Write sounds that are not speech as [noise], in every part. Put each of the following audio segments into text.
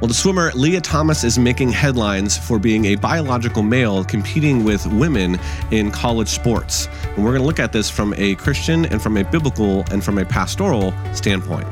Well, the swimmer Lia Thomas is making headlines for being a biological male competing with women in college sports. And we're going to look at this from a Christian and from a biblical and from a pastoral standpoint.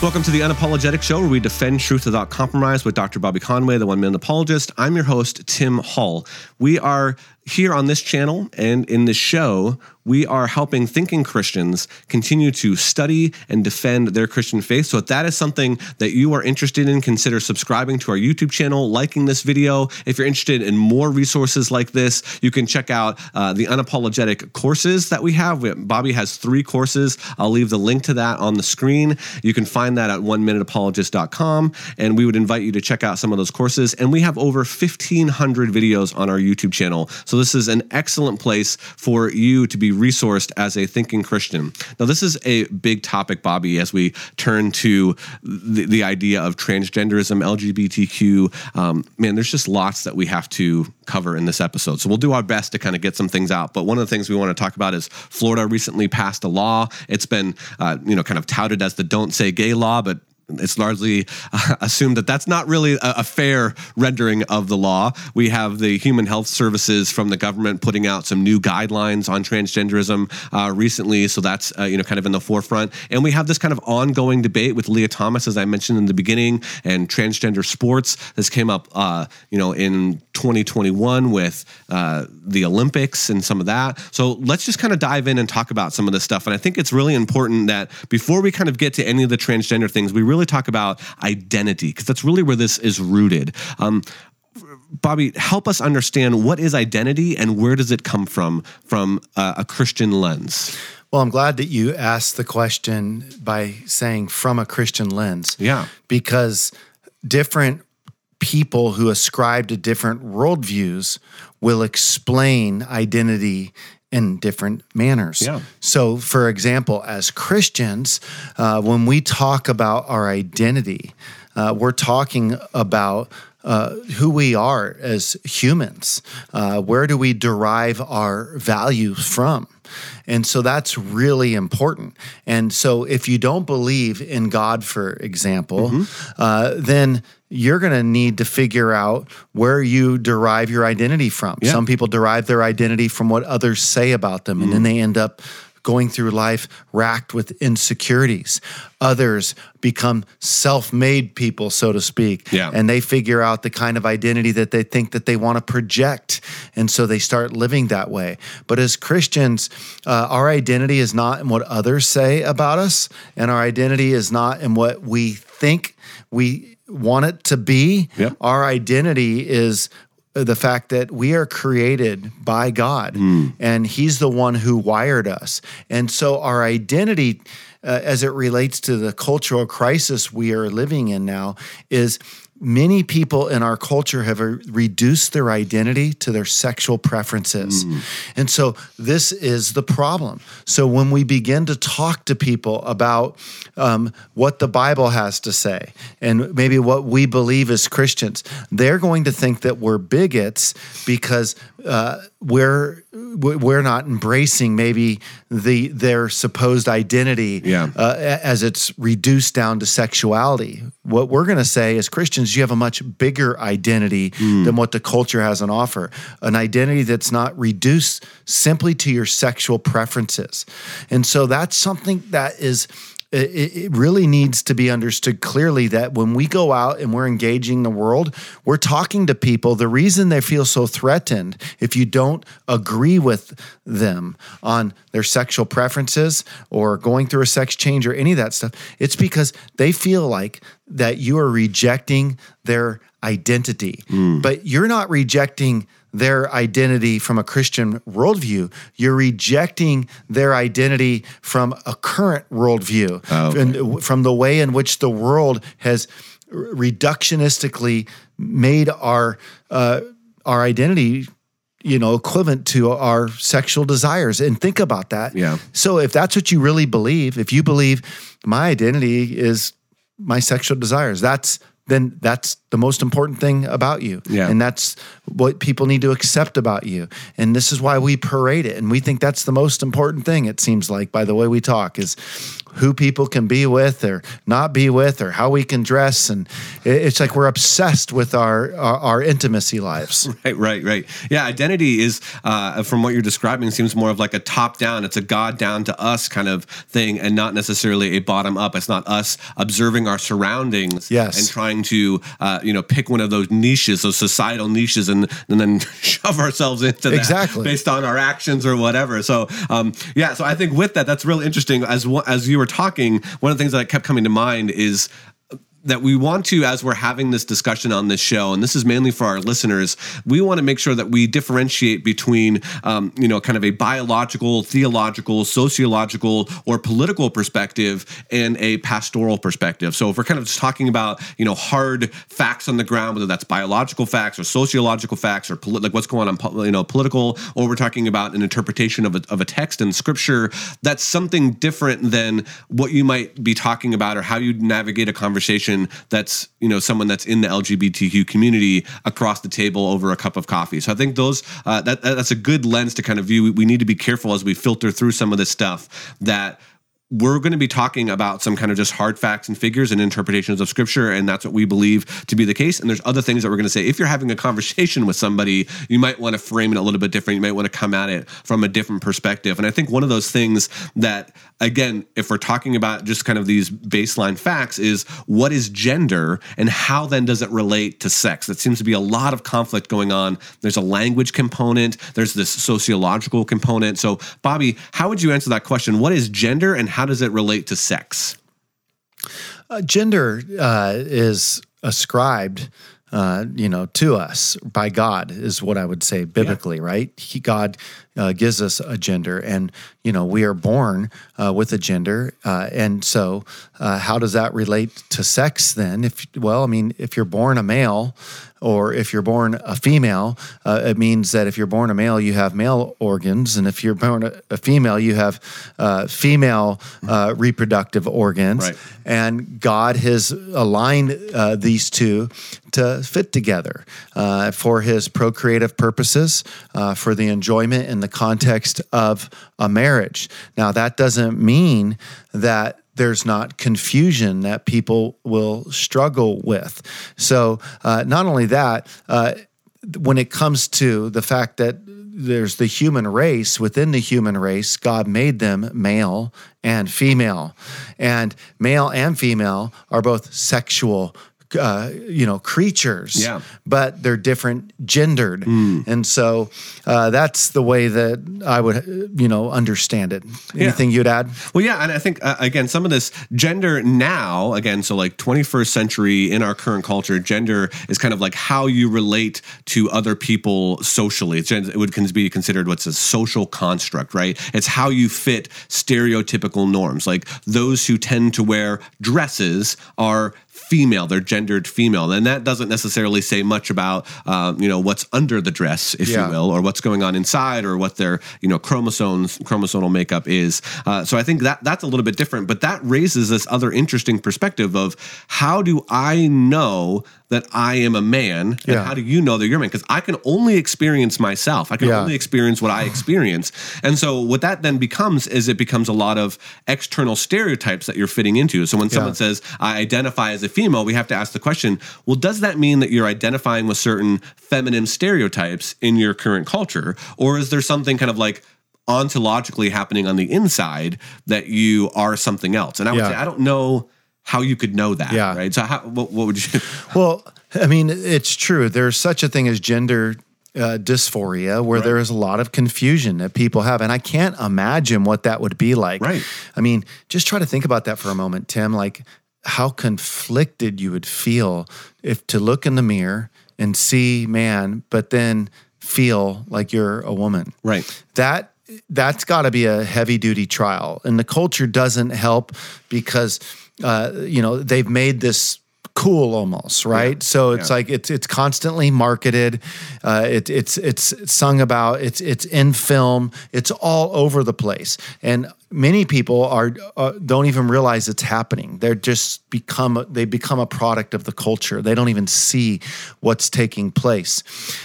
Welcome to the Unapologetic Show, where we defend truth without compromise with Dr. Bobby Conway, the one minute apologist. I'm your host, Tim Hall. We are here on this channel and in this show, we are helping thinking Christians continue to study and defend their Christian faith. So if that is something that you are interested in, consider subscribing to our YouTube channel, liking this video. If you're interested in more resources like this, you can check out uh, the unapologetic courses that we have. Bobby has three courses. I'll leave the link to that on the screen. You can find that at one minuteapologist.com. And we would invite you to check out some of those courses. And we have over 1,500 videos on our YouTube channel. So this is an excellent place for you to be resourced as a thinking Christian. Now, this is a big topic, Bobby, as we turn to the, the idea of transgenderism, LGBTQ. Um, man, there's just lots that we have to cover in this episode. So we'll do our best to kind of get some things out. But one of the things we want to talk about is Florida recently passed a law. It's been, uh, you know, kind of touted as the "Don't Say Gay" law, but it's largely uh, [laughs] assumed that that's not really a, fair rendering of the law. We have the Human Health Services from the government putting out some new guidelines on transgenderism uh, recently, so that's uh, you know kind of in the forefront. And we have this kind of ongoing debate with Lia Thomas, as I mentioned in the beginning, and transgender sports. This came up, uh, you know, in 2021 with uh, the Olympics and some of that. So let's just kind of dive in and talk about some of this stuff. And I think it's really important that before we kind of get to any of the transgender things, we really really talk about identity because that's really where this is rooted. Um, Bobby, help us understand what is identity and where does it come from from uh, a Christian lens? Well, I'm glad that you asked the question by saying from a Christian lens. Yeah. Because different people who ascribe to different worldviews will explain identity in different manners. Yeah. So, for example, as Christians, uh, when we talk about our identity, uh, we're talking about uh, who we are as humans. Uh, where do we derive our value from? And so that's really important. And so if you don't believe in God, for example, mm-hmm. uh, then you're going to need to figure out where you derive your identity from. Yeah. Some people derive their identity from what others say about them, and then mm. they end up going through life racked with insecurities. Others become self-made people, so to speak, yeah. and they figure out the kind of identity that they think that they want to project, and so they start living that way. But as Christians, uh, our identity is not in what others say about us, and our identity is not in what we think we want it to be. Yep. Our identity is the fact that we are created by God mm. and He's the one who wired us. And so our identity, uh, as it relates to the cultural crisis we are living in now, is many people in our culture have reduced their identity to their sexual preferences. Mm. And so this is the problem. So when we begin to talk to people about um, what the Bible has to say and maybe what we believe as Christians, they're going to think that we're bigots because uh, we're we're not embracing maybe the their supposed identity yeah. uh, as it's reduced down to sexuality. What we're going to say as Christians, you have a much bigger identity mm. than what the culture has on offer. An identity that's not reduced simply to your sexual preferences, and so that's something that is it, it really needs to be understood clearly that when we go out and we're engaging the world, we're talking to people. The reason they feel so threatened, if you don't agree with them on their sexual preferences or going through a sex change or any of that stuff, it's because they feel like that you are rejecting their identity. Mm. But you're not rejecting their identity from a Christian worldview. You're rejecting their identity from a current worldview, oh, okay. and from the way in which the world has reductionistically made our uh, our identity you know equivalent to our sexual desires and think about that yeah so if that's what you really believe if you believe my identity is my sexual desires that's then that's the most important thing about you. Yeah. And that's what people need to accept about you. And this is why we parade it. And we think that's the most important thing, it seems like, by the way we talk, is who people can be with or not be with or how we can dress. And it's like we're obsessed with our, our, our intimacy lives. [laughs] Right, right, right. Yeah, identity is, uh, from what you're describing, seems more of like a top down. It's a God down to us kind of thing, and not necessarily a bottom up. It's not us observing our surroundings Yes. and trying to, uh, you know, pick one of those niches, those societal niches, and and then [laughs] shove ourselves into that Exactly. based on our actions or whatever. So, um, yeah. So I think with that, that's really interesting. As as you were talking, one of the things that kept coming to mind is that we want to, as we're having this discussion on this show, and this is mainly for our listeners, we want to make sure that we differentiate between, um, you know, kind of a biological, theological, sociological, or political perspective and a pastoral perspective. So if we're kind of just talking about, you know, hard facts on the ground, whether that's biological facts or sociological facts or polit- like what's going on, you know, political, or we're talking about an interpretation of a, of a text in scripture, that's something different than what you might be talking about or how you navigate a conversation that's, you know, someone that's in the LGBTQ community across the table over a cup of coffee. So I think those, uh, that, that's a good lens to kind of view. We, we need to be careful as we filter through some of this stuff that we're going to be talking about some kind of just hard facts and figures and interpretations of scripture and that's what we believe to be the case. And there's other things that we're going to say. If you're having a conversation with somebody you might want to frame it a little bit different. You might want to come at it from a different perspective. And i think one of those things that again if we're talking about just kind of these baseline facts is what is gender and how then does it relate to sex? That seems to be a lot of conflict going on. There's a language component. There's this sociological component. So bobby how would you answer that question? What is gender and how does it relate to sex Uh, gender uh, is ascribed, uh, you know, to us by God is what I would say biblically, right? He, God uh, gives us a gender, and you know, we are born uh, with a gender, uh, and so uh, how does that relate to sex? Then, if well, I mean, if you're born a male. Or if you're born a female, uh, it means that if you're born a male, you have male organs, and if you're born a, a female, you have uh, female uh, reproductive organs Right. and God has aligned uh, these two to fit together uh, for His procreative purposes, uh, for the enjoyment in the context of a marriage. Now, that doesn't mean that there's not confusion that people will struggle with. So, uh, not only that, uh, when it comes to the fact that there's the human race within the human race god made them male and female and male and female are both sexual uh, you know creatures Yeah. but they're different gendered and so uh, that's the way that i would you know understand it anything you'd add Well, yeah, and I think uh, again some of this gender now again, so like 21st century in our current culture, gender is kind of like how you relate to other people socially. It's, it would be considered what's a social construct, right? It's how you fit stereotypical norms. Like those who tend to wear dresses are female they're gendered female and that doesn't necessarily say much about um, you know what's under the dress if Yeah. you will or what's going on inside or what their you know chromosomes chromosomal makeup is uh, so i think that that's a little bit different but that raises this other interesting perspective of how do i know that i am a man and Yeah. how do you know that you're a man because i can only experience myself i can Yeah. only experience what i [sighs] experience and so what that then becomes is it becomes a lot of external stereotypes that you're fitting into so when someone says i identify as a female we have to ask the question well does that mean that you're identifying with certain feminine stereotypes in your current culture or is there something kind of like ontologically happening on the inside that you are something else and i would Yeah. say i don't know how you could know that Yeah. right so how what, what would you [laughs] Well, I mean, it's true. There's such a thing as gender uh, dysphoria where there is a lot of confusion that people have. And I can't imagine what that would be like. Right. I mean, just try to think about that for a moment, Tim. Like how conflicted you would feel if to look in the mirror and see man, but then feel like you're a woman. Right. That that's got to be a heavy duty trial. And the culture doesn't help because uh, you know they've made this cool almost, right? Yeah. So it's Yeah. like it's it's constantly marketed. Uh, it, it's it's sung about. It's it's in film. It's all over the place, and many people are uh, don't even realize it's happening. They're just become they become a product of the culture. They don't even see what's taking place,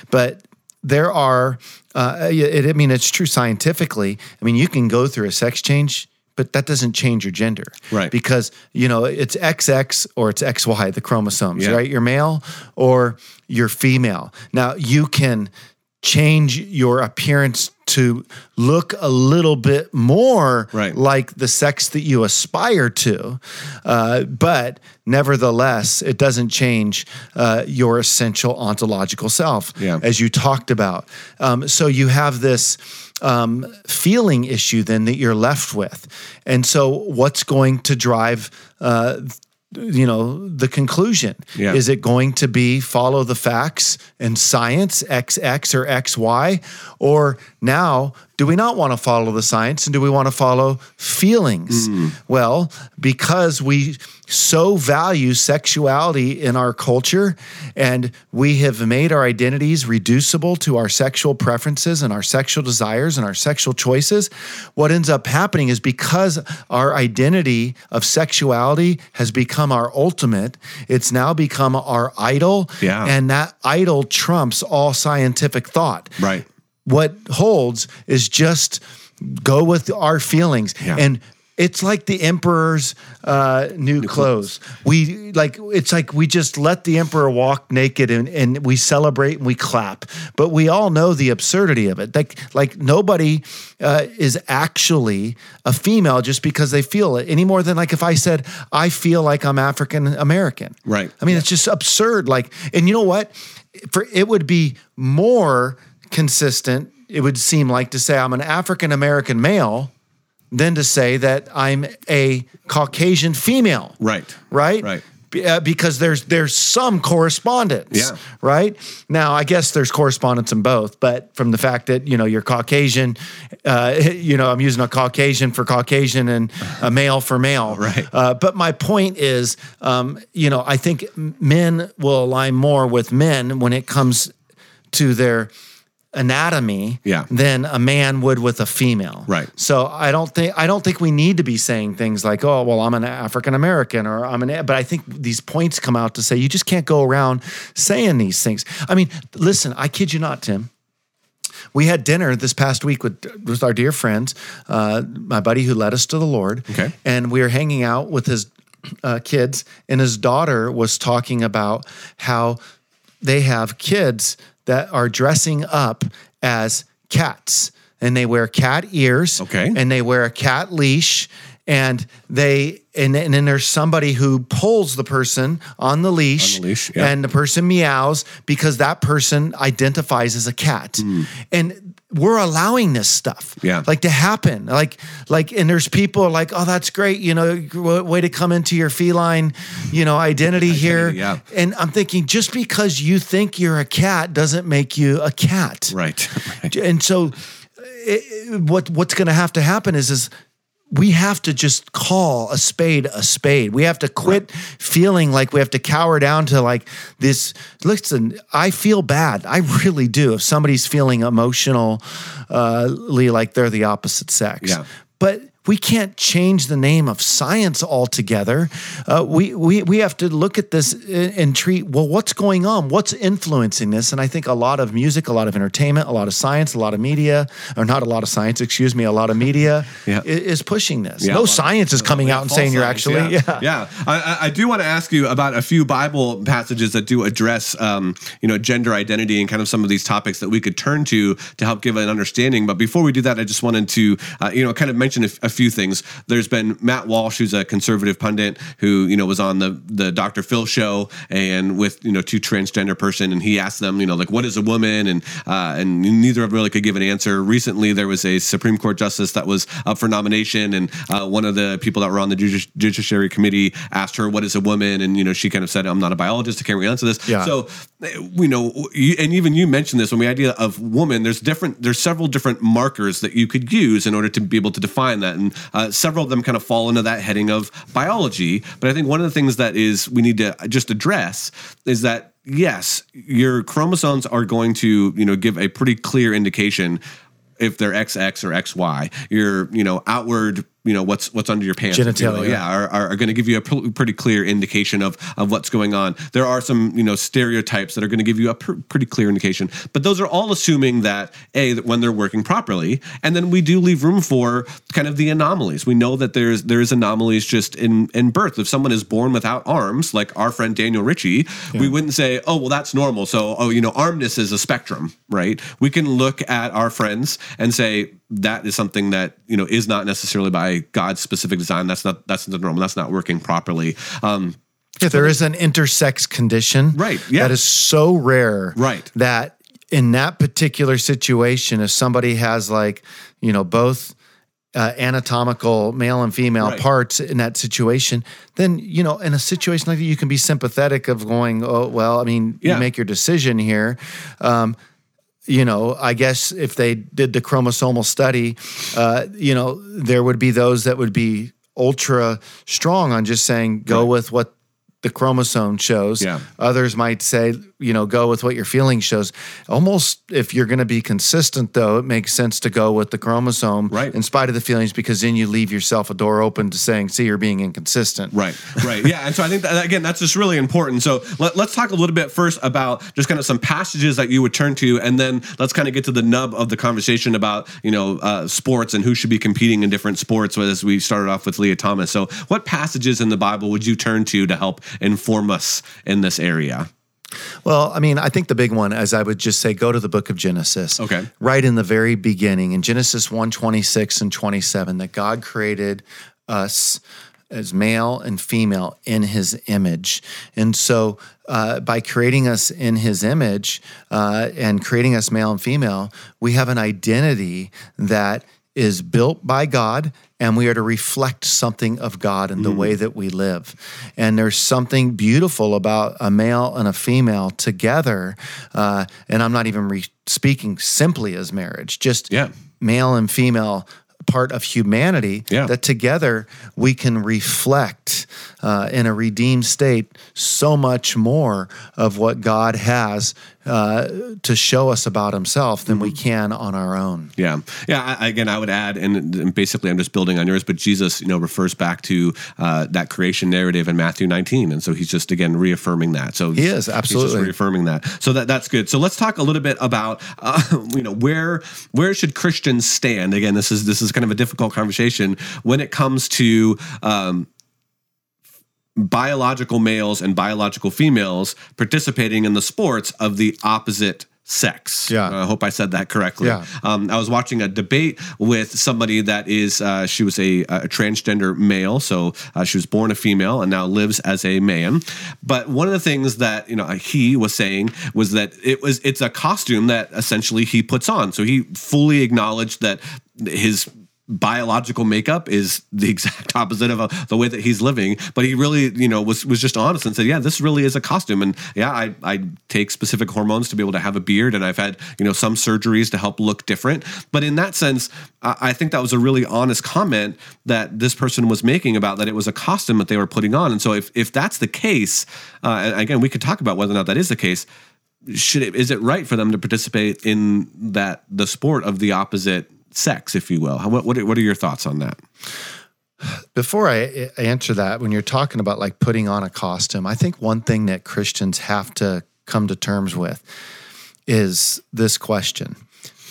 but there are. Uh, it, I mean, it's true scientifically. I mean, you can go through a sex change. But that doesn't change your gender, Right. Because you know it's XX or it's XY, the chromosomes, Yeah. right? You're male or you're female. Now you can change your appearance to look a little bit more Right. like the sex that you aspire to, uh, but nevertheless, it doesn't change uh, your essential ontological self, Yeah. as you talked about. Um, so you have this um, feeling issue then that you're left with, and so what's going to drive? Uh, you know the conclusion Yeah. is it going to be follow the facts and science xx or xy or now do we not want to follow the science and do we want to follow feelings hmm. well because we so value sexuality in our culture and we have made our identities reducible to our sexual preferences and our sexual desires and our sexual choices what ends up happening is because our identity of sexuality has become our ultimate it's now become our idol Yeah. and that idol trumps all scientific thought Right. What holds is just go with our feelings Yeah. and it's like the emperor's uh, new, clothes. We like it's like we just let the emperor walk naked and, and we celebrate and we clap. But we all know the absurdity of it. Like like nobody uh, is actually a female just because they feel it any more than like if I said I feel like I'm African American. Right. I mean, it's just absurd. Like, and you know what? For it would be more consistent. It would seem like to say I'm an African American male than to say that I'm a Caucasian female. Right. Right. Right. Be- uh, because there's there's some correspondence, Yeah. right? Now, I guess there's correspondence in both, but from the fact that you know you're Caucasian, uh, [laughs] you know I'm using a Caucasian for Caucasian and a male for male, [laughs] Right. uh, but my point is, um, you know, I think men will align more with men when it comes to their anatomy Yeah. than a man would with a female. Right. So I don't think I don't think we need to be saying things like, "Oh, well, I'm an African American," or "I'm an." But I think these points come out to say you just can't go around saying these things. I mean, listen, I kid you not, Tim. We had dinner this past week with with our dear friends, uh, my buddy who led us to the Lord. Okay. and we were hanging out with his uh, kids, and his daughter was talking about how they have kids that are dressing up as cats, and they wear cat ears. Okay. and they wear a cat leash. And they and, and then there's somebody who pulls the person on the leash, On the leash, yeah. and the person meows because that person identifies as a cat. Hmm. And we're allowing this stuff. Yeah. like to happen like like and there's people like oh that's great you know way to come into your feline you know identity, here yeah. and i'm thinking just because you think you're a cat doesn't make you a cat Right. [laughs] right. and so it, what what's going to have to happen is is we have to just call a spade a spade. We have to quit feeling like we have to cower down to like this. Listen, I feel bad. I really do. If somebody's feeling emotionally uh, like they're the opposite sex, Yeah. but we can't change the name of science altogether. Uh, we, we, we have to look at this and, treat, well, what's going on? What's influencing this? And I think a lot of music, a lot of entertainment, a lot of science, a lot of media, or not a lot of science, excuse me, a lot of media [laughs] Yeah. is, pushing this. Yeah, no lot of- science is coming out and saying you're actually, yeah. yeah. I, I- I do want to ask you about a few Bible passages that do address, um, you know, gender identity and kind of some of these topics that we could turn to to help give an understanding. But before we do that, I just wanted to, uh, you know, kind of mention a, a few things. There's been Matt Walsh, who's a conservative pundit who, you know, was on the the Dr. Phil show and with you know two transgender person, and he asked them, you know, like what is a woman, and uh, and neither of them really could give an answer. Recently, there was a Supreme Court justice that was up for nomination, and uh, one of the people that were on the judici- judiciary committee asked her, "What is a woman?" And you know, she kind of said, "I'm not a biologist. I can't really answer this." Yeah. So you know, and even you mentioned this when the idea of woman. There's different. There's several different markers that you could use in order to be able to define that, and uh, several of them kind of fall into that heading of biology. But I think one of the things that is we need to just address is that yes, your chromosomes are going to you know give a pretty clear indication if they're XX or XY. Your you know outward you know what's what's under your pants if you Genitalia. yeah are, are, are going to give you a pr- pretty clear indication of of what's going on. There are some you know stereotypes that are going to give you a pr- pretty clear indication. But those are all assuming that a that when they're working properly and then we do leave room for kind of the anomalies. We know that there's there's anomalies just in in birth. If someone is born without arms like our friend daniel ritchie we wouldn't say oh well that's normal. So oh you know armness is a spectrum right? We can look at our friends and say that is something that you know is not necessarily by God's specific design. That's not that's not normal. That's not working properly. Um, Yeah, there is an intersex condition, Right, yeah. that is so rare, Right. That in that particular situation, if somebody has like you know both uh, anatomical male and female Right. parts in that situation, then you know in a situation like that, you can be sympathetic of going, oh well, I mean, Yeah. you make your decision here. Um, you know, I guess if they did the chromosomal study, uh, you know, there would be those that would be ultra strong on just saying go Right. with what the chromosome shows. Yeah. Others might say, you know, go with what your feeling shows. Almost if you're going to be consistent, though, it makes sense to go with the chromosome Right. in spite of the feelings because then you leave yourself a door open to saying, see, you're being inconsistent. Right, right, yeah, and so I think that again, that's just really important. So let, us talk a little bit first about just kind of some passages that you would turn to, and then let's kind of get to the nub of the conversation about you know uh, sports and who should be competing in different sports. As we started off with Lia Thomas, so what passages in the Bible would you turn to to help inform us in this area? Well, I mean, I think the big one, as I would just say, go to the book of Genesis. Okay. Right in the very beginning, in Genesis 1 26 and 27, that God created us as male and female in his image. And so, uh, by creating us in his image uh, and creating us male and female, we have an identity that is built by God and we are to reflect something of God in the way that we live. And there's something beautiful about a male and a female together. Uh, and I'm not even re- speaking simply as marriage, just Yeah. male and female part of humanity Yeah. that together we can reflect uh, in a redeemed state so much more of what God has uh, to show us about himself than we can on our own. Yeah, yeah. I, again, I would add, and, and basically, I'm just building on yours. But Jesus, you know, refers back to uh, that creation narrative in Matthew 19, and so he's just again reaffirming that. So He is, he's absolutely. just reaffirming that. So that that's good. So let's talk a little bit about, uh, [laughs] you know, where where should Christians stand? Again, this is this is kind of a difficult conversation when it comes to. Um, biological males and biological females participating in the sports of the opposite sex. Yeah. I hope I said that correctly. Yeah. Um, I was watching a debate with somebody that is, uh, she was a, a transgender male. So uh, she was born a female and now lives as a man. But one of the things that, you know, he was saying was that it was, it's a costume that essentially he puts on. So he fully acknowledged that his biological makeup is the [laughs] exact opposite of uh, the way that he's living. But he really you know was was just honest and said yeah this really is a costume. And yeah i i take specific hormones to be able to have a beard and i've had you know some surgeries to help look different. But in that sense i, I think that was a really honest comment that this person was making about that it was a costume that they were putting on. And so if if that's the case uh, and again we could talk about whether or not that is the case should it is it right for them to participate in that the sport of the opposite sex if you will what what are, what are your thoughts on that Before I I answer that, when you're talking about like putting on a costume, I think one thing that Christians have to come to terms with is this question.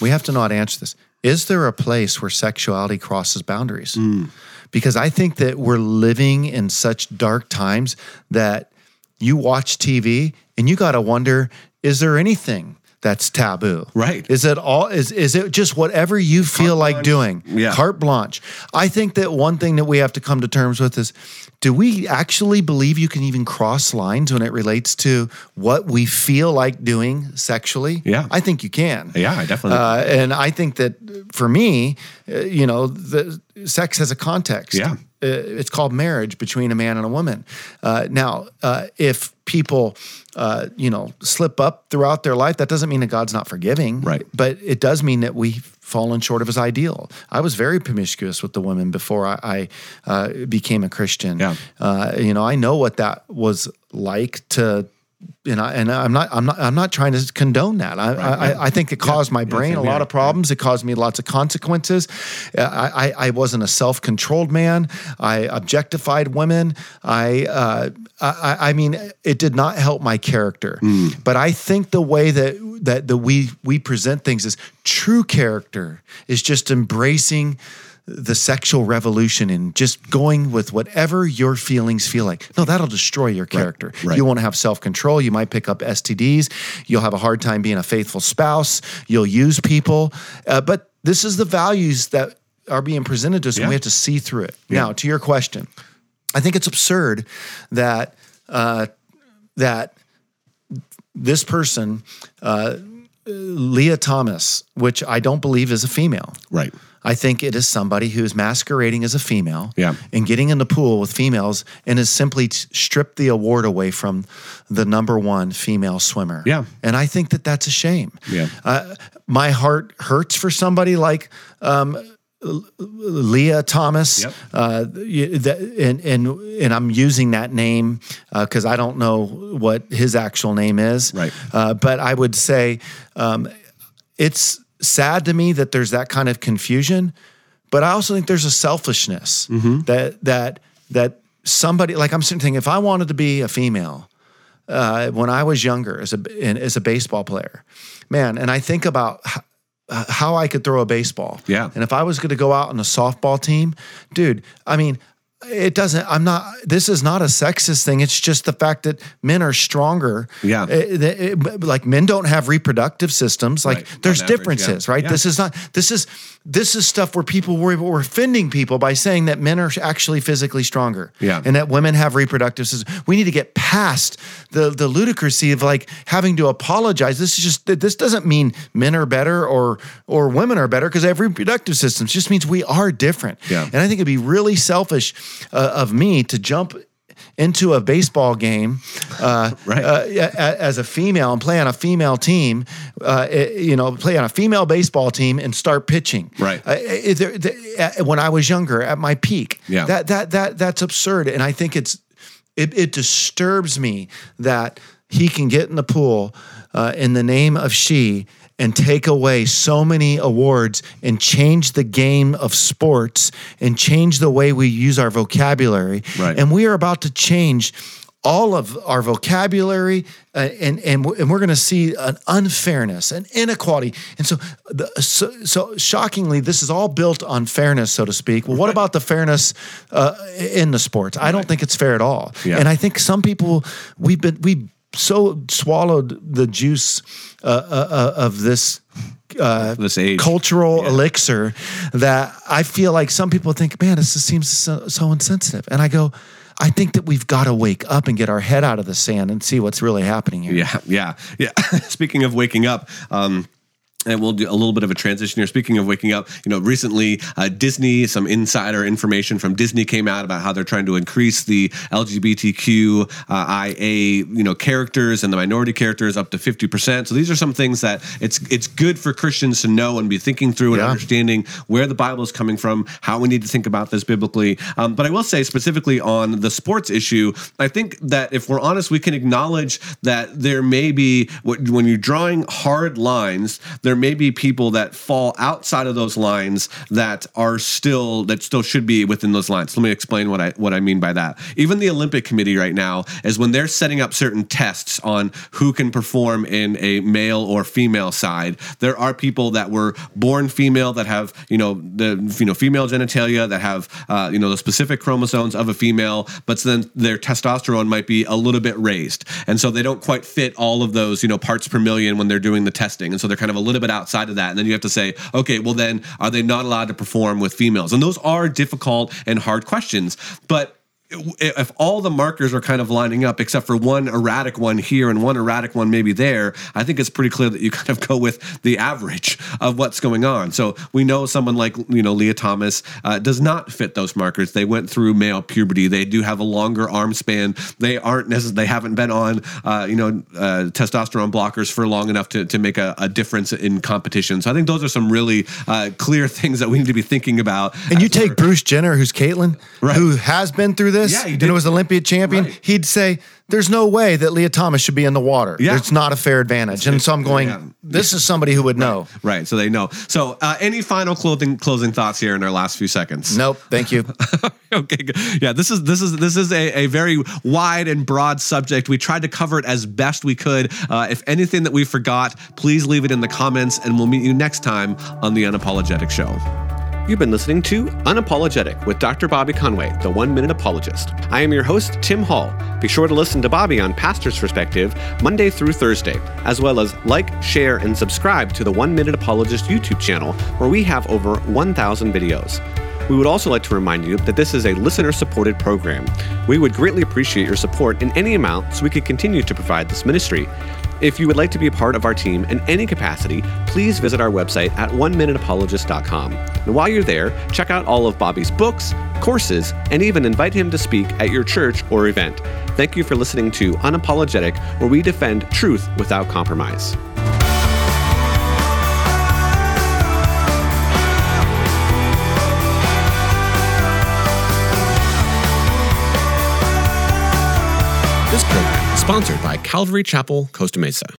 We have to not answer this. Is there a place where sexuality crosses boundaries? Hmm. Because I think that we're living in such dark times that you watch TV and you got to wonder is there anything that's taboo? Right. Is it all is is it just whatever you feel like blanche. doing? Yeah. Carte blanche. I think that one thing that we have to come to terms with is do we actually believe you can even cross lines when it relates to what we feel like doing sexually? Yeah. I think you can. yeah i definitely Uh, and I think that for me, uh, you know, the sex has a context. Yeah. Uh, it's called marriage between a man and a woman. Uh, now, uh, if people, uh, you know, slip up throughout their life, that doesn't mean that God's not forgiving. Right. But it does mean that we've fallen short of his ideal. I was very promiscuous with the women before I, I uh, became a Christian. Yeah. Uh, you know, I know what that was like to and I and I'm not I'm not I'm not trying to condone that. I I, I think it caused my brain same a lot of problems. It caused me lots of consequences. I I, I wasn't a self controlled man. I objectified women. I, uh, I I mean it did not help my character. But I think the way that that that we we present things is true character is just embracing the sexual revolution and just going with whatever your feelings feel like. No, that'll destroy your character. right. You won't have self control. You might pick up STDs. You'll have a hard time being a faithful spouse. You'll use people. Uh, but this is the values that are being presented to us, Yeah. and we have to see through it. Now, to your question, I think it's absurd that uh, that this person, uh, Lia Thomas, which I don't believe is a female. Right. I think it is somebody who is masquerading as a female Yeah. and getting in the pool with females and has simply stripped the award away from the number one female swimmer. Yeah. And I think that that's a shame. Yeah. Uh, my heart hurts for somebody like um, Lia Thomas. Yep. Uh, and, and, and I'm using that name because I don't know what his actual name is. Right. Uh, but I would say um, it's sad to me that there's that kind of confusion, but I also think there's a selfishness that that that somebody like I'm sitting thinking if I wanted to be a female uh, when I was younger as a in, as a baseball player, man, and I think about h- uh, how I could throw a baseball. Yeah. And if I was going to go out on a softball team, dude, I mean, it doesn't, I'm not, this is not a sexist thing. It's just the fact that men are stronger. Yeah. It- it- it- like men don't have reproductive systems. Like Right. there's average, differences, yeah. right? Yeah. This is not, this is, this is stuff where people worry about, we're offending people by saying that men are actually physically stronger. Yeah. And that women have reproductive systems. We need to get past the the ludicrousy of like having to apologize. This is just this doesn't mean men are better or or women are better because they have reproductive systems. It just means we are different. Yeah. And I think it'd be really selfish uh, of me to jump into a baseball game uh, Right. uh, as a female and play on a female team, uh, you know, play on a female baseball team and start pitching. Right. Uh, there- there- uh, when I was younger, at my peak, Yeah. that that that that's absurd, and I think it's it, it disturbs me that he can get in the pool uh, in the name of she and take away so many awards and change the game of sports and change the way we use our vocabulary. Right. And we are about to change all of our vocabulary uh, and and we're, and we're going to see an unfairness an inequality. And so, the, so so shockingly this is all built on fairness so to speak. Well what about the fairness uh, in the sports? I don't think it's fair at all. Yeah. and i think some people we've been we so swallowed the juice uh, uh, uh, of this uh, This age. cultural elixir that I feel like some people think, man, this just seems so, so insensitive. And I go, I think that we've got to wake up and get our head out of the sand and see what's really happening here. Yeah, yeah, yeah. [laughs] Speaking of waking up, um, and we'll do a little bit of a transition here. Speaking of waking up, you know, recently uh, Disney, some insider information from Disney came out about how they're trying to increase the LGBTQIA, uh, you know, characters and the minority characters up to fifty percent. So these are some things that it's it's good for Christians to know and be thinking through and Yeah. understanding where the Bible is coming from, how we need to think about this biblically. Um, but I will say specifically on the sports issue, I think that if we're honest, we can acknowledge that there may be when you're drawing hard lines, there may be people that fall outside of those lines that are still that still should be within those lines. Let me explain what I what I mean by that. Even the Olympic Committee right now is when they're setting up certain tests on who can perform in a male or female side. There are people that were born female that have you know the you know female genitalia that have uh, you know the specific chromosomes of a female, but then their testosterone might be a little bit raised, and so they don't quite fit all of those you know parts per million when they're doing the testing, and so they're kind of a little bit outside of that. And then you have to say, okay, well then are they not allowed to perform with females? And those are difficult and hard questions, but if all the markers are kind of lining up, except for one erratic one here and one erratic one maybe there, I think it's pretty clear that you kind of go with the average of what's going on. So we know someone like you know Lia Thomas uh, does not fit those markers. They went through male puberty. They do have a longer arm span. They aren't necessarily. They haven't been on uh, you know uh, testosterone blockers for long enough to to make a, a, difference in competition. So I think those are some really uh, clear [laughs] things that we need to be thinking about. And you take Bruce Jenner, who's Caitlyn, right. who has been through this. Yeah, he did. and was Olympic champion. Right. He'd say, there's no way that Lia Thomas should be in the water. Yeah. It's not a fair advantage. And so I'm going, yeah. this is somebody who would know. Right. right. So they know. So uh, any final clothing closing thoughts here in our last few seconds? Nope. Thank you. [laughs] okay. Good. Yeah. This is this is this is a, a very wide and broad subject. We tried to cover it as best we could. Uh, if anything that we forgot, please leave it in the comments, and we'll meet you next time on the Unapologetic Show. You've been listening to Unapologetic with Dr. Bobby Conway, the one minute apologist. I am your host, Tim Hall. Be sure to listen to Bobby on Pastor's Perspective Monday through Thursday, as well as like, share, and subscribe to the One Minute Apologist YouTube channel, where we have over 1,000 videos. We would also like to remind you that this is a listener supported program. We would greatly appreciate your support in any amount so we could continue to provide this ministry. If you would like to be a part of our team in any capacity, please visit our website at oneminuteapologist.com. And while you're there, check out all of Bobby's books, courses, and even invite him to speak at your church or event. Thank you for listening to Unapologetic, where we defend truth without compromise. Sponsored by Calvary Chapel, Costa Mesa.